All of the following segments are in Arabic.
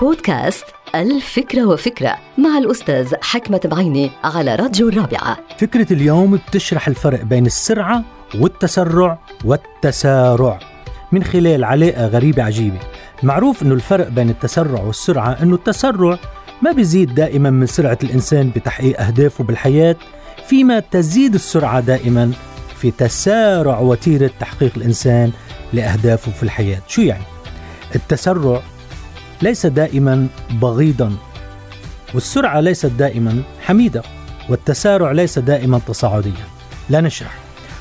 بودكاست الفكرة وفكرة مع الأستاذ حكمة بعيني على راديو الرابعة. فكرة اليوم بتشرح الفرق بين السرعة والتسرع والتسارع. من خلال علاقة غريبة عجيبة. معروف أنه الفرق بين التسرع والسرعة أنه التسرع ما بيزيد دائما من سرعة الإنسان بتحقيق أهدافه بالحياة فيما تزيد السرعة دائما في تسارع وتيرة تحقيق الإنسان لأهدافه في الحياة. شو يعني؟ التسرع ليس دائما بغيضا والسرعة ليست دائما حميدة والتسارع ليس دائما تصاعديا. لا نشرح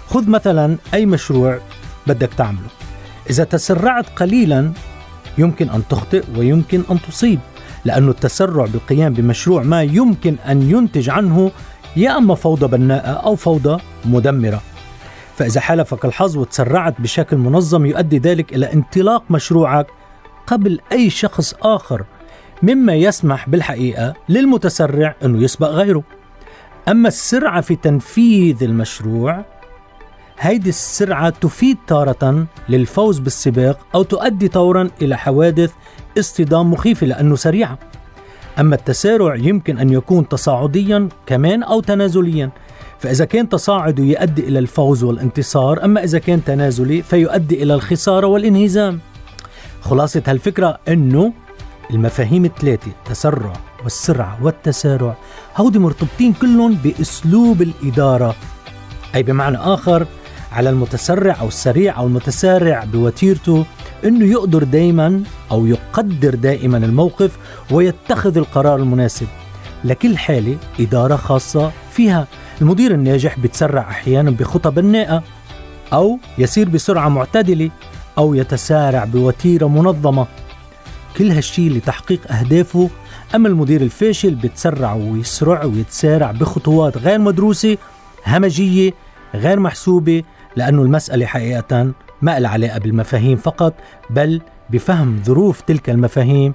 خذ مثلا أي مشروع بدك تعمله. إذا تسرعت قليلا يمكن أن تخطئ ويمكن أن تصيب لأن التسرع بالقيام بمشروع ما يمكن أن ينتج عنه يا أما فوضى بناءة أو فوضى مدمرة. فإذا حالفك الحظ وتسرعت بشكل منظم يؤدي ذلك إلى انطلاق مشروعك قبل أي شخص آخر مما يسمح بالحقيقة للمتسرع أنه يسبق غيره. أما السرعة في تنفيذ المشروع هيدي السرعة تفيد تارة للفوز بالسباق أو تؤدي طورا إلى حوادث اصطدام مخيفة لأنه سريعة أما التسارع يمكن أن يكون تصاعديا كمان أو تنازليا فإذا كان تصاعدي يؤدي إلى الفوز والانتصار أما إذا كان تنازلي فيؤدي إلى الخسارة والانهزام. خلاصة هالفكرة أنه المفاهيم الثلاثة التسرع والسرعة والتسارع هودي مرتبطين كلهم بأسلوب الإدارة. أي بمعنى آخر على المتسرع أو السريع أو المتسارع بوتيرته أنه يقدر دائما أو يقدر دائما الموقف ويتخذ القرار المناسب. لكل حالة إدارة خاصة فيها. المدير الناجح بيتسرع أحيانا بخطى بناءة أو يسير بسرعة معتدلة أو يتسارع بوتيرة منظمة. كل هالشي لتحقيق أهدافه أما المدير الفاشل بتسرع ويسرع ويتسارع بخطوات غير مدروسة همجية غير محسوبة لأنه المسألة حقيقة ما لها علاقة بالمفاهيم فقط بل بفهم ظروف تلك المفاهيم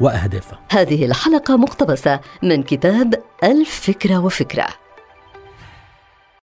وأهدافها. هذه الحلقة مقتبسة من كتاب الفكرة وفكرة.